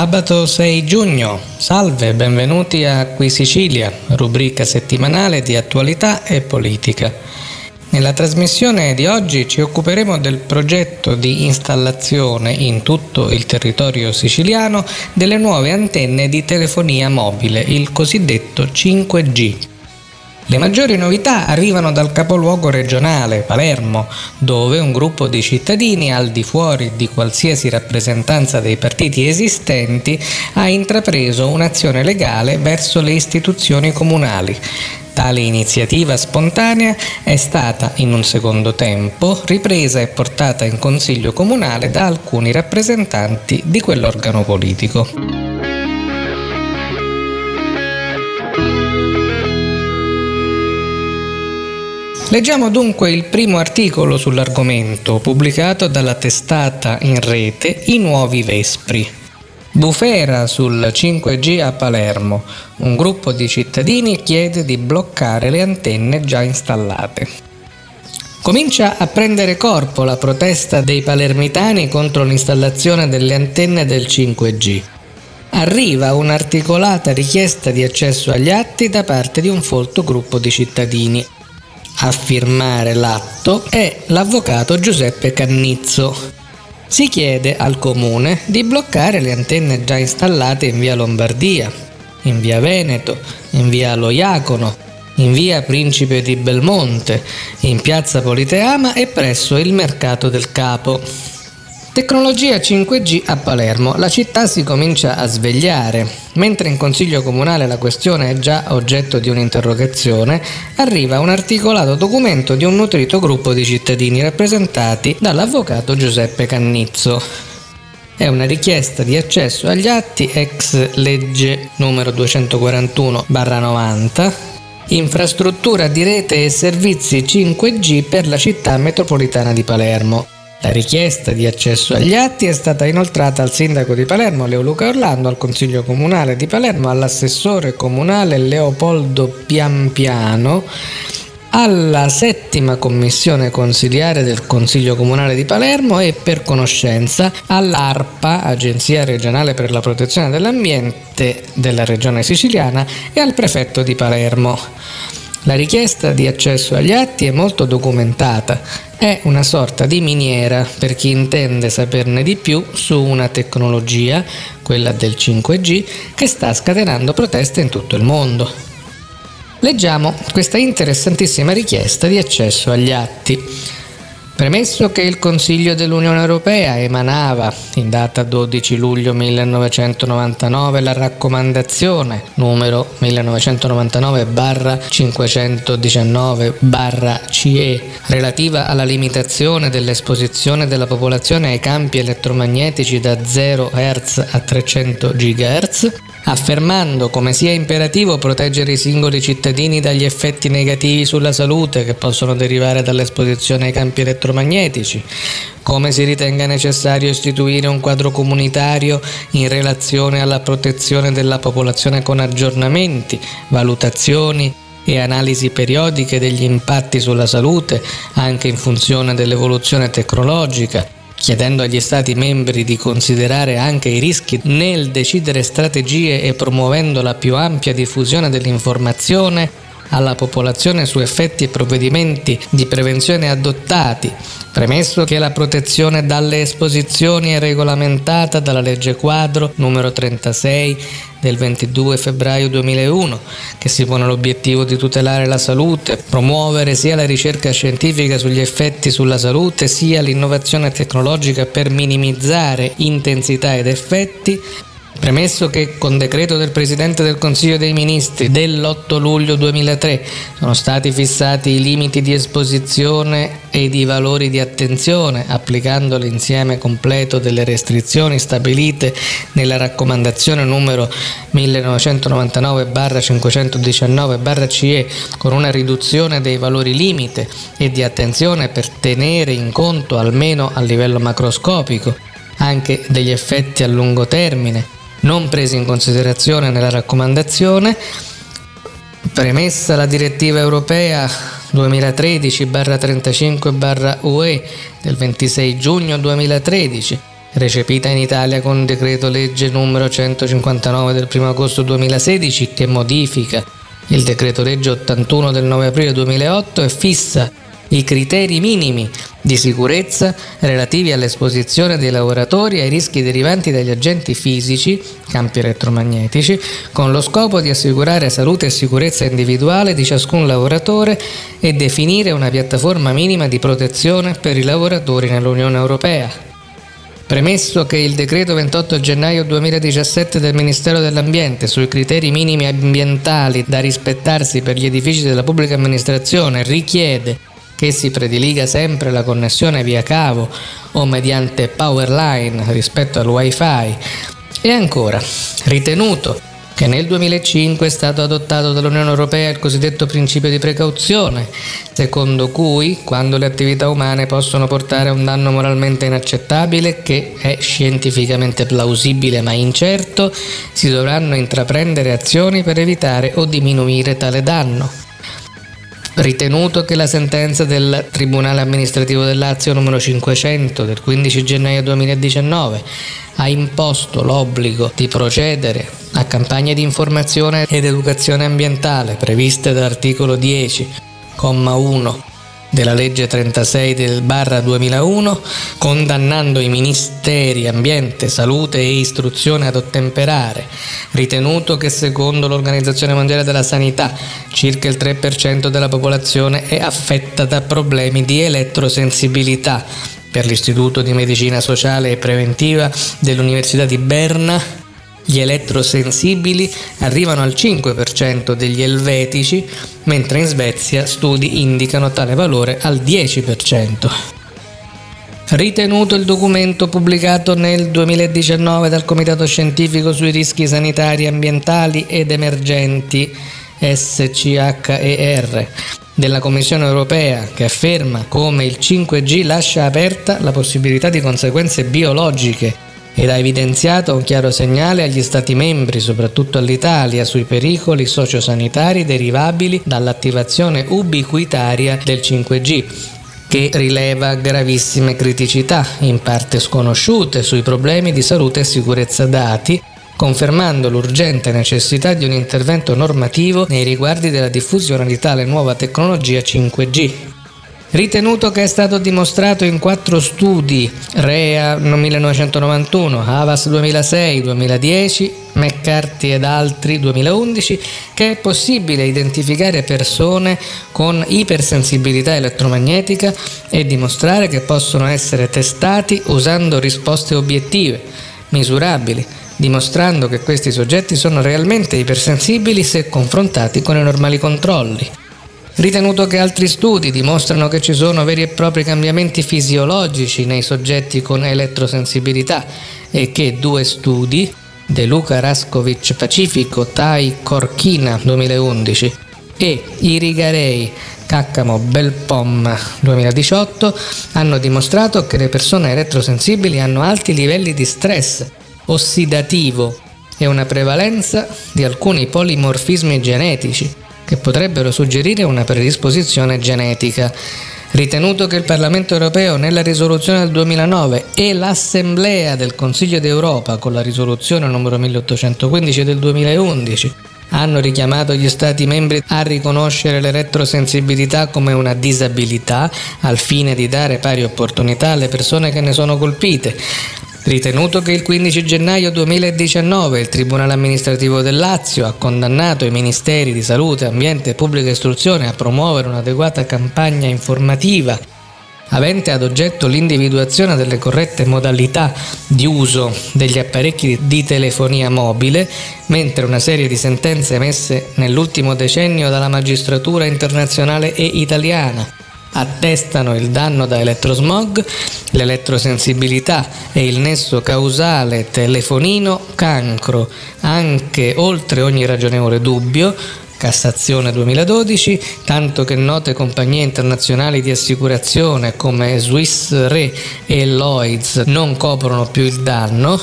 Sabato 6 giugno, salve, benvenuti a Qui Sicilia, rubrica settimanale di attualità e politica. Nella trasmissione di oggi ci occuperemo del progetto di installazione in tutto il territorio siciliano delle nuove antenne di telefonia mobile, il cosiddetto 5G. Le maggiori novità arrivano dal capoluogo regionale, Palermo, dove un gruppo di cittadini al di fuori di qualsiasi rappresentanza dei partiti esistenti ha intrapreso un'azione legale verso le istituzioni comunali. Tale iniziativa spontanea è stata, in un secondo tempo, ripresa e portata in consiglio comunale da alcuni rappresentanti di quell'organo politico. Leggiamo dunque il primo articolo sull'argomento pubblicato dalla testata in rete I Nuovi Vespri. Bufera sul 5G a Palermo. Un gruppo di cittadini chiede di bloccare le antenne già installate. Comincia a prendere corpo la protesta dei palermitani contro l'installazione delle antenne del 5G. Arriva un'articolata richiesta di accesso agli atti da parte di un folto gruppo di cittadini a firmare l'atto è l'avvocato Giuseppe Cannizzo. Si chiede al comune di bloccare le antenne già installate in via Lombardia, in via Veneto, in via Loiacono, in via Principe di Belmonte, in piazza Politeama e presso il Mercato del Capo. Tecnologia 5G a Palermo. La città si comincia a svegliare. Mentre in Consiglio Comunale la questione è già oggetto di un'interrogazione, arriva un articolato documento di un nutrito gruppo di cittadini rappresentati dall'avvocato Giuseppe Cannizzo. È una richiesta di accesso agli atti ex legge numero 241-90 infrastruttura di rete e servizi 5G per la città metropolitana di Palermo la richiesta di accesso agli atti è stata inoltrata al sindaco di Palermo Leo Luca Orlando, al consiglio comunale di Palermo, all'assessore comunale Leopoldo Pianpiano, alla settima commissione consiliare del Consiglio Comunale di Palermo e per conoscenza all'ARPA, Agenzia regionale per la protezione dell'ambiente della regione siciliana, e al prefetto di Palermo. La richiesta di accesso agli atti è molto documentata, è una sorta di miniera per chi intende saperne di più su una tecnologia, quella del 5G, che sta scatenando proteste in tutto il mondo. Leggiamo questa interessantissima richiesta di accesso agli atti. Premesso che il Consiglio dell'Unione Europea emanava in data 12 luglio 1999 la raccomandazione numero 1999-519-CE relativa alla limitazione dell'esposizione della popolazione ai campi elettromagnetici da 0 Hz a 300 GHz, affermando come sia imperativo proteggere i singoli cittadini dagli effetti negativi sulla salute che possono derivare dall'esposizione ai campi elettromagnetici, come si ritenga necessario istituire un quadro comunitario in relazione alla protezione della popolazione con aggiornamenti, valutazioni e analisi periodiche degli impatti sulla salute, anche in funzione dell'evoluzione tecnologica, chiedendo agli Stati membri di considerare anche i rischi nel decidere strategie e promuovendo la più ampia diffusione dell'informazione alla popolazione su effetti e provvedimenti di prevenzione adottati, premesso che la protezione dalle esposizioni è regolamentata dalla legge quadro numero 36 del 22 febbraio 2001, che si pone l'obiettivo di tutelare la salute, promuovere sia la ricerca scientifica sugli effetti sulla salute, sia l'innovazione tecnologica per minimizzare intensità ed effetti, Premesso che con decreto del Presidente del Consiglio dei Ministri dell'8 luglio 2003 sono stati fissati i limiti di esposizione ed i valori di attenzione, applicando l'insieme completo delle restrizioni stabilite nella raccomandazione numero 1999-519-CE con una riduzione dei valori limite e di attenzione per tenere in conto almeno a livello macroscopico anche degli effetti a lungo termine non presi in considerazione nella raccomandazione, premessa la direttiva europea 2013-35-UE del 26 giugno 2013 recepita in Italia con decreto legge numero 159 del 1 agosto 2016 che modifica il decreto legge 81 del 9 aprile 2008 e fissa i criteri minimi di sicurezza relativi all'esposizione dei lavoratori ai rischi derivanti dagli agenti fisici, campi elettromagnetici, con lo scopo di assicurare salute e sicurezza individuale di ciascun lavoratore e definire una piattaforma minima di protezione per i lavoratori nell'Unione Europea. Premesso che il decreto 28 gennaio 2017 del Ministero dell'Ambiente sui criteri minimi ambientali da rispettarsi per gli edifici della pubblica amministrazione richiede che si prediliga sempre la connessione via cavo o mediante power line rispetto al wifi. E ancora ritenuto che nel 2005 è stato adottato dall'Unione Europea il cosiddetto principio di precauzione, secondo cui quando le attività umane possono portare a un danno moralmente inaccettabile che è scientificamente plausibile ma incerto, si dovranno intraprendere azioni per evitare o diminuire tale danno ritenuto che la sentenza del Tribunale amministrativo del Lazio numero 500 del 15 gennaio 2019 ha imposto l'obbligo di procedere a campagne di informazione ed educazione ambientale previste dall'articolo 10, comma 1 della legge 36 del barra 2001, condannando i ministeri ambiente, salute e istruzione ad ottemperare, ritenuto che secondo l'Organizzazione Mondiale della Sanità circa il 3% della popolazione è affetta da problemi di elettrosensibilità. Per l'Istituto di Medicina Sociale e Preventiva dell'Università di Berna gli elettrosensibili arrivano al 5% degli elvetici, mentre in Svezia studi indicano tale valore al 10%. Ritenuto il documento pubblicato nel 2019 dal Comitato Scientifico sui rischi sanitari ambientali ed emergenti SCHER della Commissione europea che afferma come il 5G lascia aperta la possibilità di conseguenze biologiche ed ha evidenziato un chiaro segnale agli Stati membri, soprattutto all'Italia, sui pericoli sociosanitari derivabili dall'attivazione ubiquitaria del 5G che rileva gravissime criticità, in parte sconosciute, sui problemi di salute e sicurezza dati, confermando l'urgente necessità di un intervento normativo nei riguardi della diffusione di tale nuova tecnologia 5G, Ritenuto che è stato dimostrato in quattro studi, REA 1991, Havas 2006, 2010, McCarthy ed altri 2011, che è possibile identificare persone con ipersensibilità elettromagnetica e dimostrare che possono essere testati usando risposte obiettive, misurabili, dimostrando che questi soggetti sono realmente ipersensibili se confrontati con i normali controlli ritenuto che altri studi dimostrano che ci sono veri e propri cambiamenti fisiologici nei soggetti con elettrosensibilità e che due studi, De Luca Raskovic Pacifico Tai Corchina 2011 e Irigarei Caccamo Belpom 2018 hanno dimostrato che le persone elettrosensibili hanno alti livelli di stress ossidativo e una prevalenza di alcuni polimorfismi genetici che potrebbero suggerire una predisposizione genetica. Ritenuto che il Parlamento europeo nella risoluzione del 2009 e l'Assemblea del Consiglio d'Europa con la risoluzione numero 1815 del 2011 hanno richiamato gli Stati membri a riconoscere l'elettrosensibilità come una disabilità al fine di dare pari opportunità alle persone che ne sono colpite, Ritenuto che il 15 gennaio 2019 il Tribunale amministrativo del Lazio ha condannato i Ministeri di Salute, Ambiente e Pubblica Istruzione a promuovere un'adeguata campagna informativa avente ad oggetto l'individuazione delle corrette modalità di uso degli apparecchi di telefonia mobile, mentre una serie di sentenze emesse nell'ultimo decennio dalla magistratura internazionale e italiana attestano il danno da elettrosmog, l'elettrosensibilità e il nesso causale telefonino-cancro, anche oltre ogni ragionevole dubbio, Cassazione 2012, tanto che note compagnie internazionali di assicurazione come Swiss Re e Lloyds non coprono più il danno,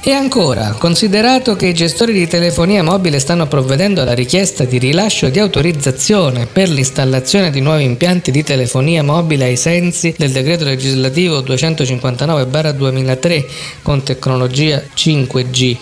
E ancora, considerato che i gestori di telefonia mobile stanno provvedendo alla richiesta di rilascio di autorizzazione per l'installazione di nuovi impianti di telefonia mobile ai sensi del decreto legislativo 259-2003 con tecnologia 5G,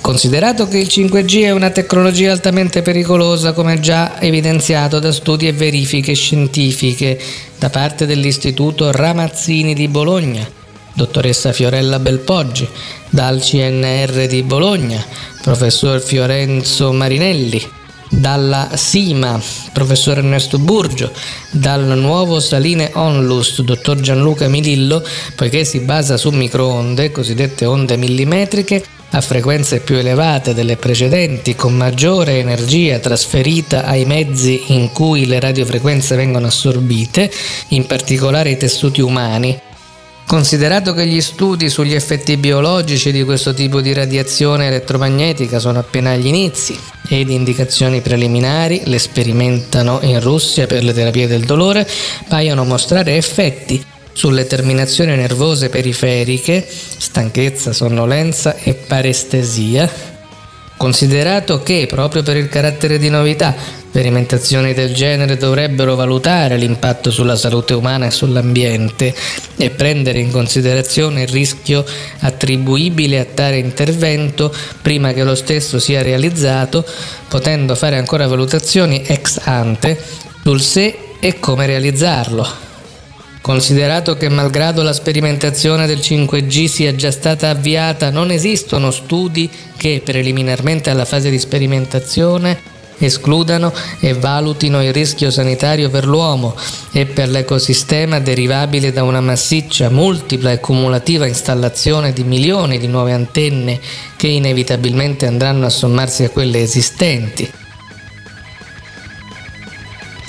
Considerato che il 5G è una tecnologia altamente pericolosa, come già evidenziato da studi e verifiche scientifiche da parte dell'Istituto Ramazzini di Bologna, dottoressa Fiorella Belpoggi, dal CNR di Bologna, professor Fiorenzo Marinelli, dalla SIMA, professor Ernesto Burgio, dal nuovo Saline Onlus, dottor Gianluca Milillo, poiché si basa su microonde, cosiddette onde millimetriche, a frequenze più elevate delle precedenti, con maggiore energia trasferita ai mezzi in cui le radiofrequenze vengono assorbite, in particolare i tessuti umani, Considerato che gli studi sugli effetti biologici di questo tipo di radiazione elettromagnetica sono appena agli inizi ed indicazioni preliminari le sperimentano in Russia per le terapie del dolore, paiono mostrare effetti sulle terminazioni nervose periferiche, stanchezza, sonnolenza e parestesia, considerato che proprio per il carattere di novità Sperimentazioni del genere dovrebbero valutare l'impatto sulla salute umana e sull'ambiente e prendere in considerazione il rischio attribuibile a tale intervento prima che lo stesso sia realizzato, potendo fare ancora valutazioni ex ante sul se e come realizzarlo. Considerato che malgrado la sperimentazione del 5G sia già stata avviata, non esistono studi che preliminarmente alla fase di sperimentazione escludano e valutino il rischio sanitario per l'uomo e per l'ecosistema derivabile da una massiccia, multipla e cumulativa installazione di milioni di nuove antenne che inevitabilmente andranno a sommarsi a quelle esistenti.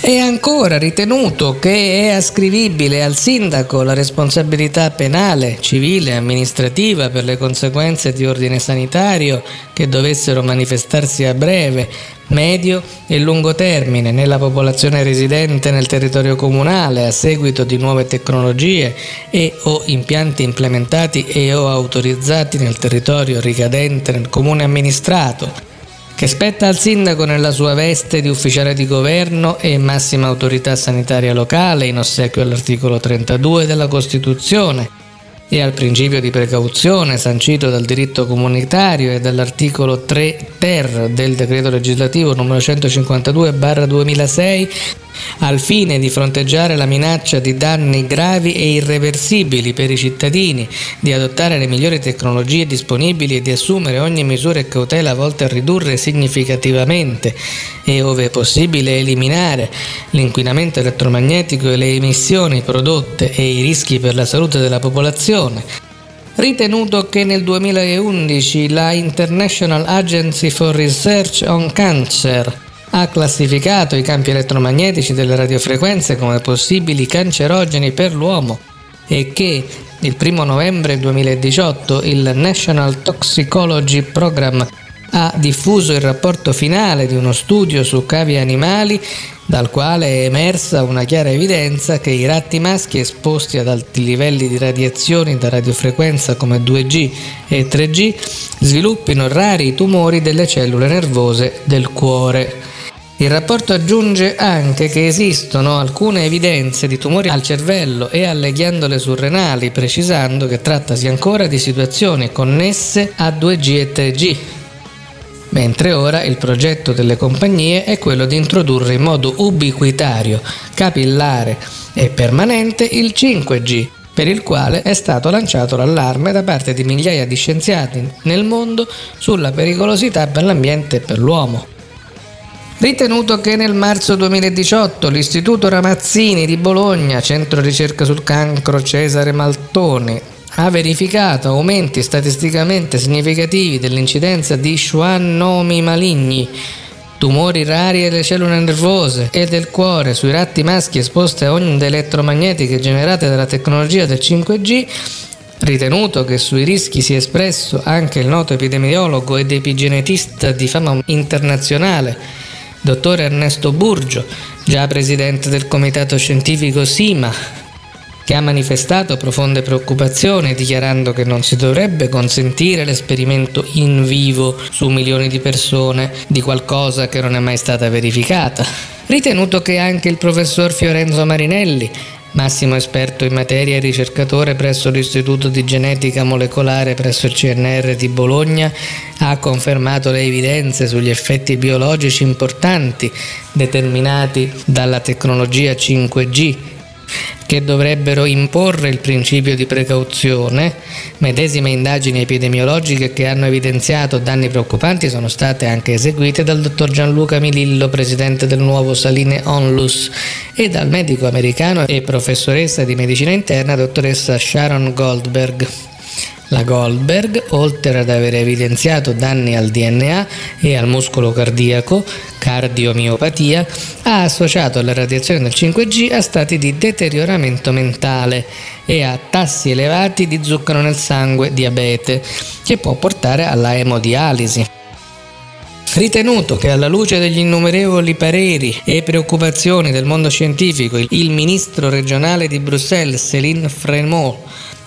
È ancora ritenuto che è ascrivibile al sindaco la responsabilità penale, civile e amministrativa per le conseguenze di ordine sanitario che dovessero manifestarsi a breve, medio e lungo termine nella popolazione residente nel territorio comunale a seguito di nuove tecnologie e o impianti implementati e o autorizzati nel territorio ricadente nel comune amministrato che spetta al sindaco nella sua veste di ufficiale di governo e massima autorità sanitaria locale in ossequio all'articolo 32 della Costituzione e al principio di precauzione sancito dal diritto comunitario e dall'articolo 3 ter del decreto legislativo numero 152-2006 al fine di fronteggiare la minaccia di danni gravi e irreversibili per i cittadini, di adottare le migliori tecnologie disponibili e di assumere ogni misura e cautela volte a ridurre significativamente e, ove possibile, eliminare l'inquinamento elettromagnetico e le emissioni prodotte e i rischi per la salute della popolazione, ritenuto che nel 2011 la International Agency for Research on Cancer ha classificato i campi elettromagnetici delle radiofrequenze come possibili cancerogeni per l'uomo e che il 1 novembre 2018 il National Toxicology Program ha diffuso il rapporto finale di uno studio su cavi animali dal quale è emersa una chiara evidenza che i ratti maschi esposti ad alti livelli di radiazioni da radiofrequenza come 2G e 3G sviluppino rari tumori delle cellule nervose del cuore. Il rapporto aggiunge anche che esistono alcune evidenze di tumori al cervello e alle ghiandole surrenali, precisando che trattasi ancora di situazioni connesse a 2G e 3G. Mentre ora il progetto delle compagnie è quello di introdurre in modo ubiquitario, capillare e permanente il 5G, per il quale è stato lanciato l'allarme da parte di migliaia di scienziati nel mondo sulla pericolosità per l'ambiente e per l'uomo. Ritenuto che nel marzo 2018 l'Istituto Ramazzini di Bologna, centro ricerca sul cancro Cesare Maltone, ha verificato aumenti statisticamente significativi dell'incidenza di schwannomi maligni, tumori rari delle cellule nervose e del cuore sui ratti maschi esposti a onde elettromagnetiche generate dalla tecnologia del 5G, Ritenuto che sui rischi sia espresso anche il noto epidemiologo ed epigenetista di fama internazionale dottor Ernesto Burgio, già presidente del comitato scientifico SIMA, che ha manifestato profonde preoccupazioni dichiarando che non si dovrebbe consentire l'esperimento in vivo su milioni di persone di qualcosa che non è mai stata verificata. Ritenuto che anche il professor Fiorenzo Marinelli massimo esperto in materia e ricercatore presso l'Istituto di Genetica Molecolare presso il CNR di Bologna, ha confermato le evidenze sugli effetti biologici importanti determinati dalla tecnologia 5G che dovrebbero imporre il principio di precauzione. Medesime indagini epidemiologiche che hanno evidenziato danni preoccupanti sono state anche eseguite dal dottor Gianluca Milillo, presidente del nuovo Saline Onlus, e dal medico americano e professoressa di medicina interna dottoressa Sharon Goldberg. La Goldberg, oltre ad aver evidenziato danni al DNA e al muscolo cardiaco, cardiomiopatia, ha associato la radiazione del 5G a stati di deterioramento mentale e a tassi elevati di zucchero nel sangue, diabete, che può portare alla emodialisi. Ritenuto che alla luce degli innumerevoli pareri e preoccupazioni del mondo scientifico, il ministro regionale di Bruxelles, Céline Fremont,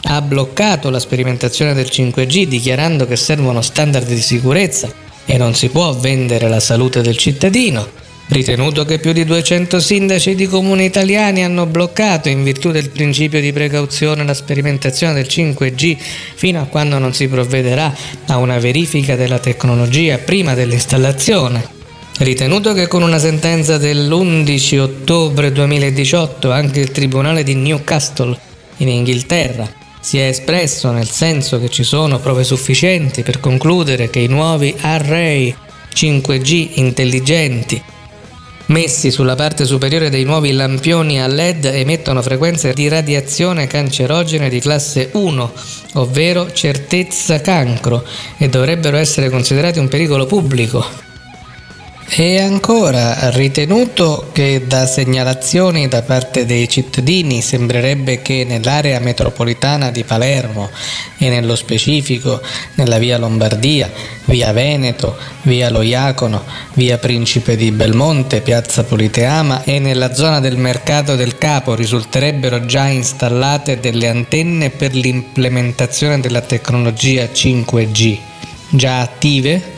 ha bloccato la sperimentazione del 5G dichiarando che servono standard di sicurezza e non si può vendere la salute del cittadino. Ritenuto che più di 200 sindaci di comuni italiani hanno bloccato in virtù del principio di precauzione la sperimentazione del 5G fino a quando non si provvederà a una verifica della tecnologia prima dell'installazione. Ritenuto che con una sentenza dell'11 ottobre 2018 anche il Tribunale di Newcastle in Inghilterra si è espresso nel senso che ci sono prove sufficienti per concludere che i nuovi array 5G intelligenti messi sulla parte superiore dei nuovi lampioni a LED emettono frequenze di radiazione cancerogene di classe 1, ovvero certezza cancro, e dovrebbero essere considerati un pericolo pubblico. E ancora, ritenuto che da segnalazioni da parte dei cittadini sembrerebbe che nell'area metropolitana di Palermo e nello specifico nella via Lombardia, via Veneto, via Loiacono, via Principe di Belmonte, piazza Politeama e nella zona del mercato del Capo risulterebbero già installate delle antenne per l'implementazione della tecnologia 5G, già attive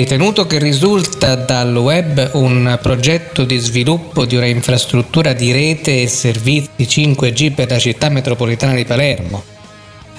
Ritenuto che risulta dal web un progetto di sviluppo di una infrastruttura di rete e servizi 5G per la città metropolitana di Palermo.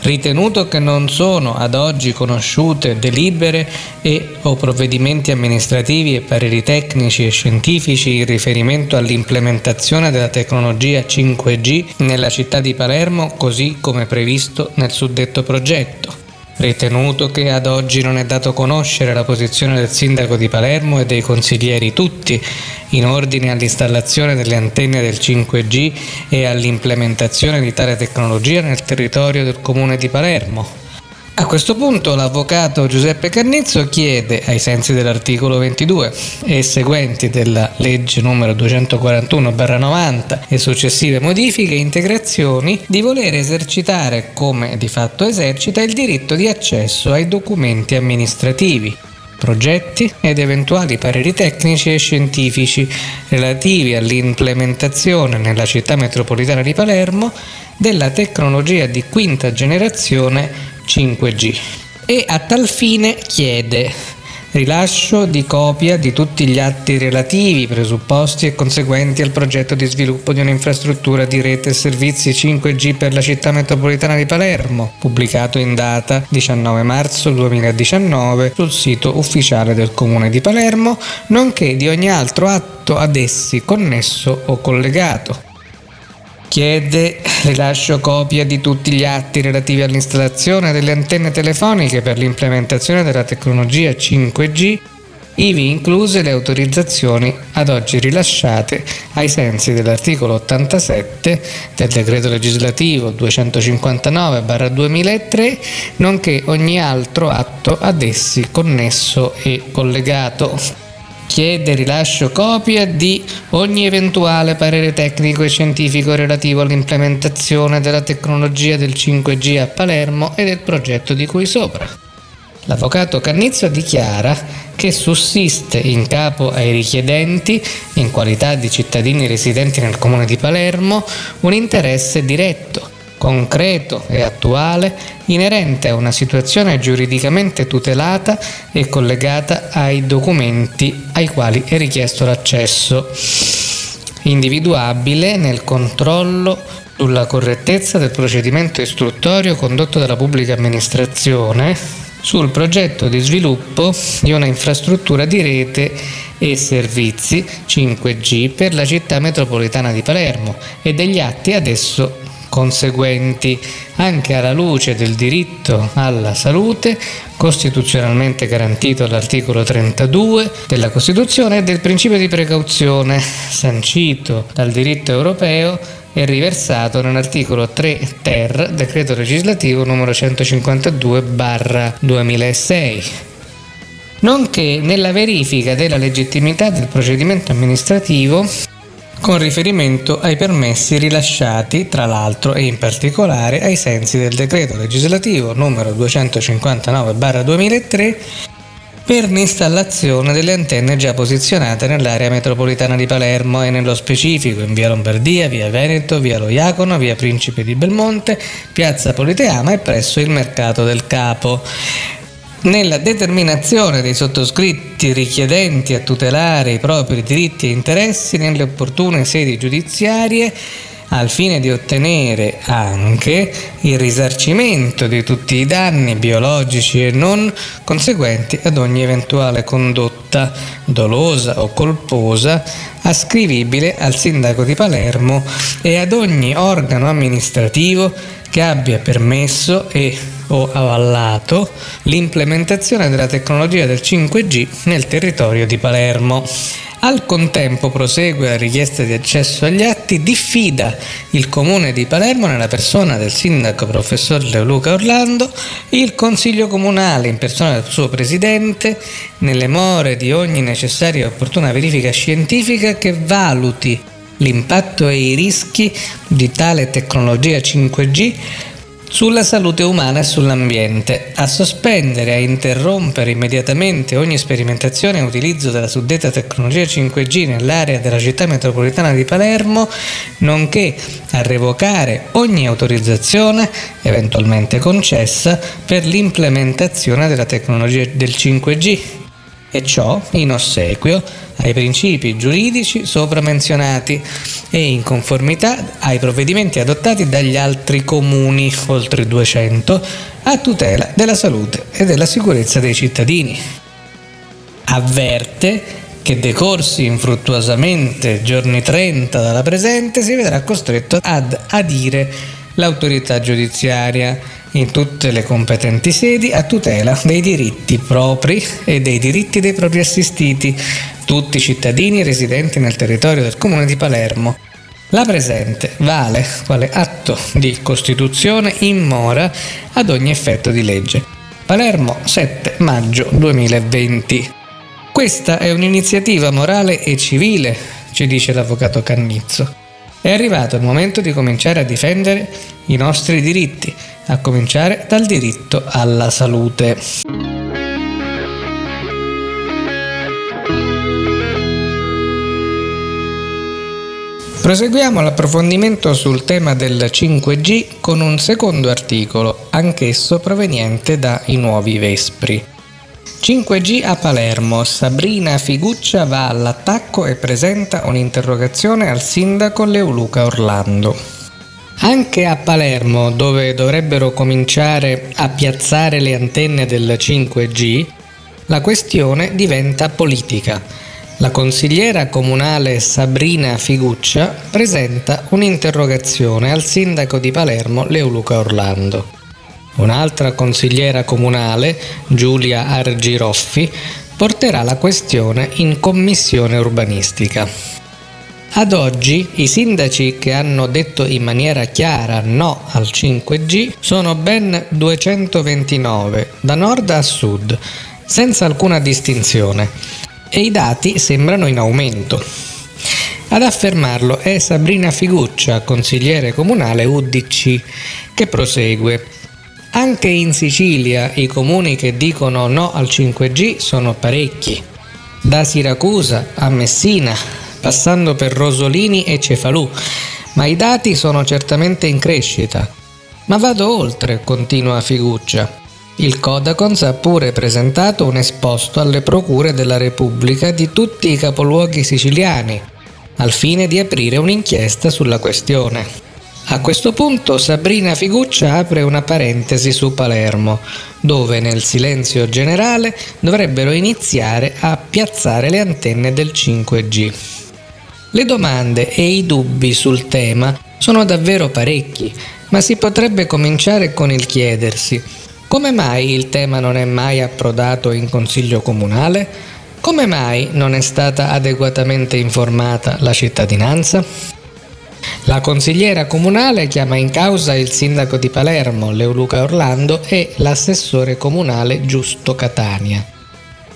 Ritenuto che non sono ad oggi conosciute delibere e o provvedimenti amministrativi e pareri tecnici e scientifici in riferimento all'implementazione della tecnologia 5G nella città di Palermo così come previsto nel suddetto progetto ritenuto che ad oggi non è dato conoscere la posizione del sindaco di Palermo e dei consiglieri tutti in ordine all'installazione delle antenne del 5G e all'implementazione di tale tecnologia nel territorio del comune di Palermo. A questo punto l'avvocato Giuseppe Cannizzo chiede, ai sensi dell'articolo 22 e seguenti della legge numero 241-90 e successive modifiche e integrazioni, di voler esercitare, come di fatto esercita, il diritto di accesso ai documenti amministrativi progetti ed eventuali pareri tecnici e scientifici relativi all'implementazione nella città metropolitana di Palermo della tecnologia di quinta generazione 5G e a tal fine chiede rilascio di copia di tutti gli atti relativi, presupposti e conseguenti al progetto di sviluppo di un'infrastruttura di rete e servizi 5G per la città metropolitana di Palermo, pubblicato in data 19 marzo 2019 sul sito ufficiale del comune di Palermo, nonché di ogni altro atto ad essi connesso o collegato chiede rilascio copia di tutti gli atti relativi all'installazione delle antenne telefoniche per l'implementazione della tecnologia 5G, ivi incluse le autorizzazioni ad oggi rilasciate ai sensi dell'articolo 87 del decreto legislativo 259-2003, nonché ogni altro atto ad essi connesso e collegato chiede rilascio copia di ogni eventuale parere tecnico e scientifico relativo all'implementazione della tecnologia del 5G a Palermo e del progetto di cui sopra. L'avvocato Cannizzo dichiara che sussiste in capo ai richiedenti, in qualità di cittadini residenti nel comune di Palermo, un interesse diretto, concreto e attuale inerente a una situazione giuridicamente tutelata e collegata ai documenti ai quali è richiesto l'accesso, individuabile nel controllo sulla correttezza del procedimento istruttorio condotto dalla pubblica amministrazione sul progetto di sviluppo di una infrastruttura di rete e servizi 5G per la città metropolitana di Palermo e degli atti adesso conseguenti, anche alla luce del diritto alla salute costituzionalmente garantito all'articolo 32 della Costituzione e del principio di precauzione sancito dal diritto europeo e riversato nell'articolo 3 ter decreto legislativo numero 152 2006 nonché nella verifica della legittimità del procedimento amministrativo con riferimento ai permessi rilasciati, tra l'altro e in particolare ai sensi del decreto legislativo numero 259-2003 per l'installazione delle antenne già posizionate nell'area metropolitana di Palermo e nello specifico in via Lombardia, via Veneto, via Lo Iacono, via Principe di Belmonte, piazza Politeama e presso il Mercato del Capo nella determinazione dei sottoscritti richiedenti a tutelare i propri diritti e interessi nelle opportune sedi giudiziarie al fine di ottenere anche il risarcimento di tutti i danni biologici e non conseguenti ad ogni eventuale condotta dolosa o colposa ascrivibile al sindaco di Palermo e ad ogni organo amministrativo che abbia permesso e o avallato l'implementazione della tecnologia del 5G nel territorio di Palermo. Al contempo prosegue la richiesta di accesso agli atti, diffida il comune di Palermo nella persona del sindaco professor Leoluca Orlando, il consiglio comunale in persona del suo presidente, nelle more di ogni necessaria e opportuna verifica scientifica che valuti l'impatto e i rischi di tale tecnologia 5G sulla salute umana e sull'ambiente, a sospendere e a interrompere immediatamente ogni sperimentazione e utilizzo della suddetta tecnologia 5G nell'area della città metropolitana di Palermo, nonché a revocare ogni autorizzazione eventualmente concessa per l'implementazione della tecnologia del 5G e ciò in ossequio ai principi giuridici sopra menzionati e in conformità ai provvedimenti adottati dagli altri comuni, oltre 200, a tutela della salute e della sicurezza dei cittadini. Avverte che decorsi infruttuosamente giorni 30 dalla presente si vedrà costretto ad adire l'autorità giudiziaria in tutte le competenti sedi a tutela dei diritti propri e dei diritti dei propri assistiti, tutti cittadini residenti nel territorio del comune di Palermo. La presente vale quale atto di Costituzione in mora ad ogni effetto di legge. Palermo 7 maggio 2020. Questa è un'iniziativa morale e civile, ci dice l'avvocato Cannizzo. È arrivato il momento di cominciare a difendere i nostri diritti, a cominciare dal diritto alla salute. Proseguiamo l'approfondimento sul tema del 5G con un secondo articolo, anch'esso proveniente da I Nuovi Vespri. 5G a Palermo. Sabrina Figuccia va all'attacco e presenta un'interrogazione al sindaco Leoluca Orlando. Anche a Palermo, dove dovrebbero cominciare a piazzare le antenne del 5G, la questione diventa politica. La consigliera comunale Sabrina Figuccia presenta un'interrogazione al sindaco di Palermo Leoluca Orlando. Un'altra consigliera comunale, Giulia Argiroffi, porterà la questione in commissione urbanistica. Ad oggi i sindaci che hanno detto in maniera chiara no al 5G sono ben 229, da nord a sud, senza alcuna distinzione, e i dati sembrano in aumento. Ad affermarlo è Sabrina Figuccia, consigliere comunale UDC, che prosegue. Anche in Sicilia i comuni che dicono no al 5G sono parecchi. Da Siracusa a Messina, passando per Rosolini e Cefalù, ma i dati sono certamente in crescita. Ma vado oltre, continua Figuccia. Il Codacons ha pure presentato un esposto alle procure della Repubblica di tutti i capoluoghi siciliani, al fine di aprire un'inchiesta sulla questione. A questo punto Sabrina Figuccia apre una parentesi su Palermo, dove nel silenzio generale dovrebbero iniziare a piazzare le antenne del 5G. Le domande e i dubbi sul tema sono davvero parecchi, ma si potrebbe cominciare con il chiedersi come mai il tema non è mai approdato in consiglio comunale? Come mai non è stata adeguatamente informata la cittadinanza? La consigliera comunale chiama in causa il sindaco di Palermo, Leoluca Orlando, e l'assessore comunale Giusto Catania.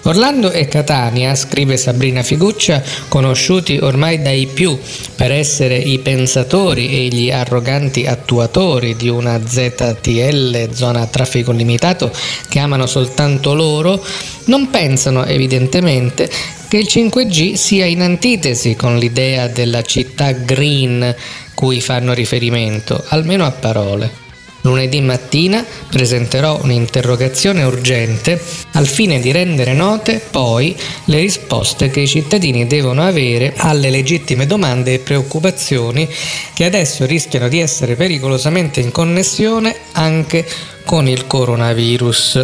Orlando e Catania, scrive Sabrina Figuccia, conosciuti ormai dai più per essere i pensatori e gli arroganti attuatori di una ZTL, zona a traffico limitato, che amano soltanto loro, non pensano evidentemente che il 5G sia in antitesi con l'idea della città green cui fanno riferimento, almeno a parole. Lunedì mattina presenterò un'interrogazione urgente al fine di rendere note poi le risposte che i cittadini devono avere alle legittime domande e preoccupazioni che adesso rischiano di essere pericolosamente in connessione anche con il coronavirus.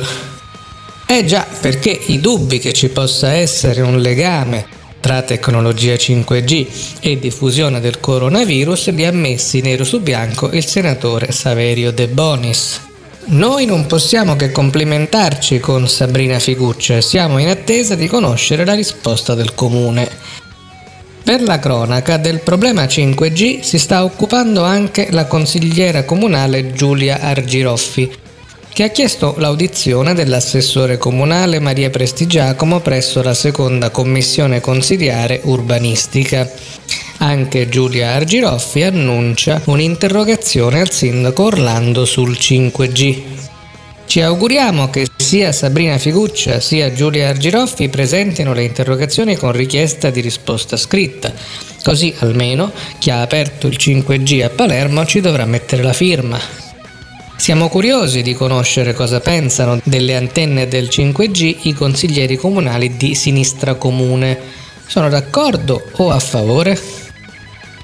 Eh già, perché i dubbi che ci possa essere un legame tra tecnologia 5G e diffusione del coronavirus li ha messi nero su bianco il senatore Saverio De Bonis. Noi non possiamo che complimentarci con Sabrina Figuccia e siamo in attesa di conoscere la risposta del comune. Per la cronaca del problema 5G si sta occupando anche la consigliera comunale Giulia Argiroffi, che ha chiesto l'audizione dell'assessore comunale Maria Prestigiacomo presso la seconda commissione consigliare urbanistica. Anche Giulia Argiroffi annuncia un'interrogazione al sindaco Orlando sul 5G. Ci auguriamo che sia Sabrina Figuccia sia Giulia Argiroffi presentino le interrogazioni con richiesta di risposta scritta, così almeno chi ha aperto il 5G a Palermo ci dovrà mettere la firma. Siamo curiosi di conoscere cosa pensano delle antenne del 5G i consiglieri comunali di Sinistra Comune. Sono d'accordo o a favore?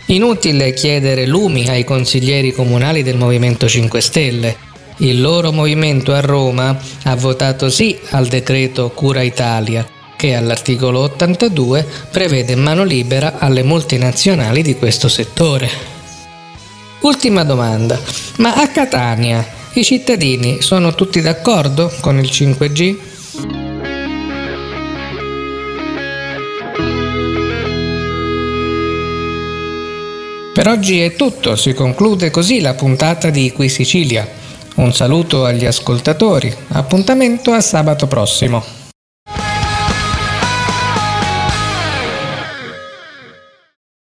Inutile chiedere lumi ai consiglieri comunali del Movimento 5 Stelle. Il loro movimento a Roma ha votato sì al decreto Cura Italia, che all'articolo 82 prevede mano libera alle multinazionali di questo settore. Ultima domanda, ma a Catania i cittadini sono tutti d'accordo con il 5G? Per oggi è tutto, si conclude così la puntata di Qui Sicilia. Un saluto agli ascoltatori, appuntamento a sabato prossimo.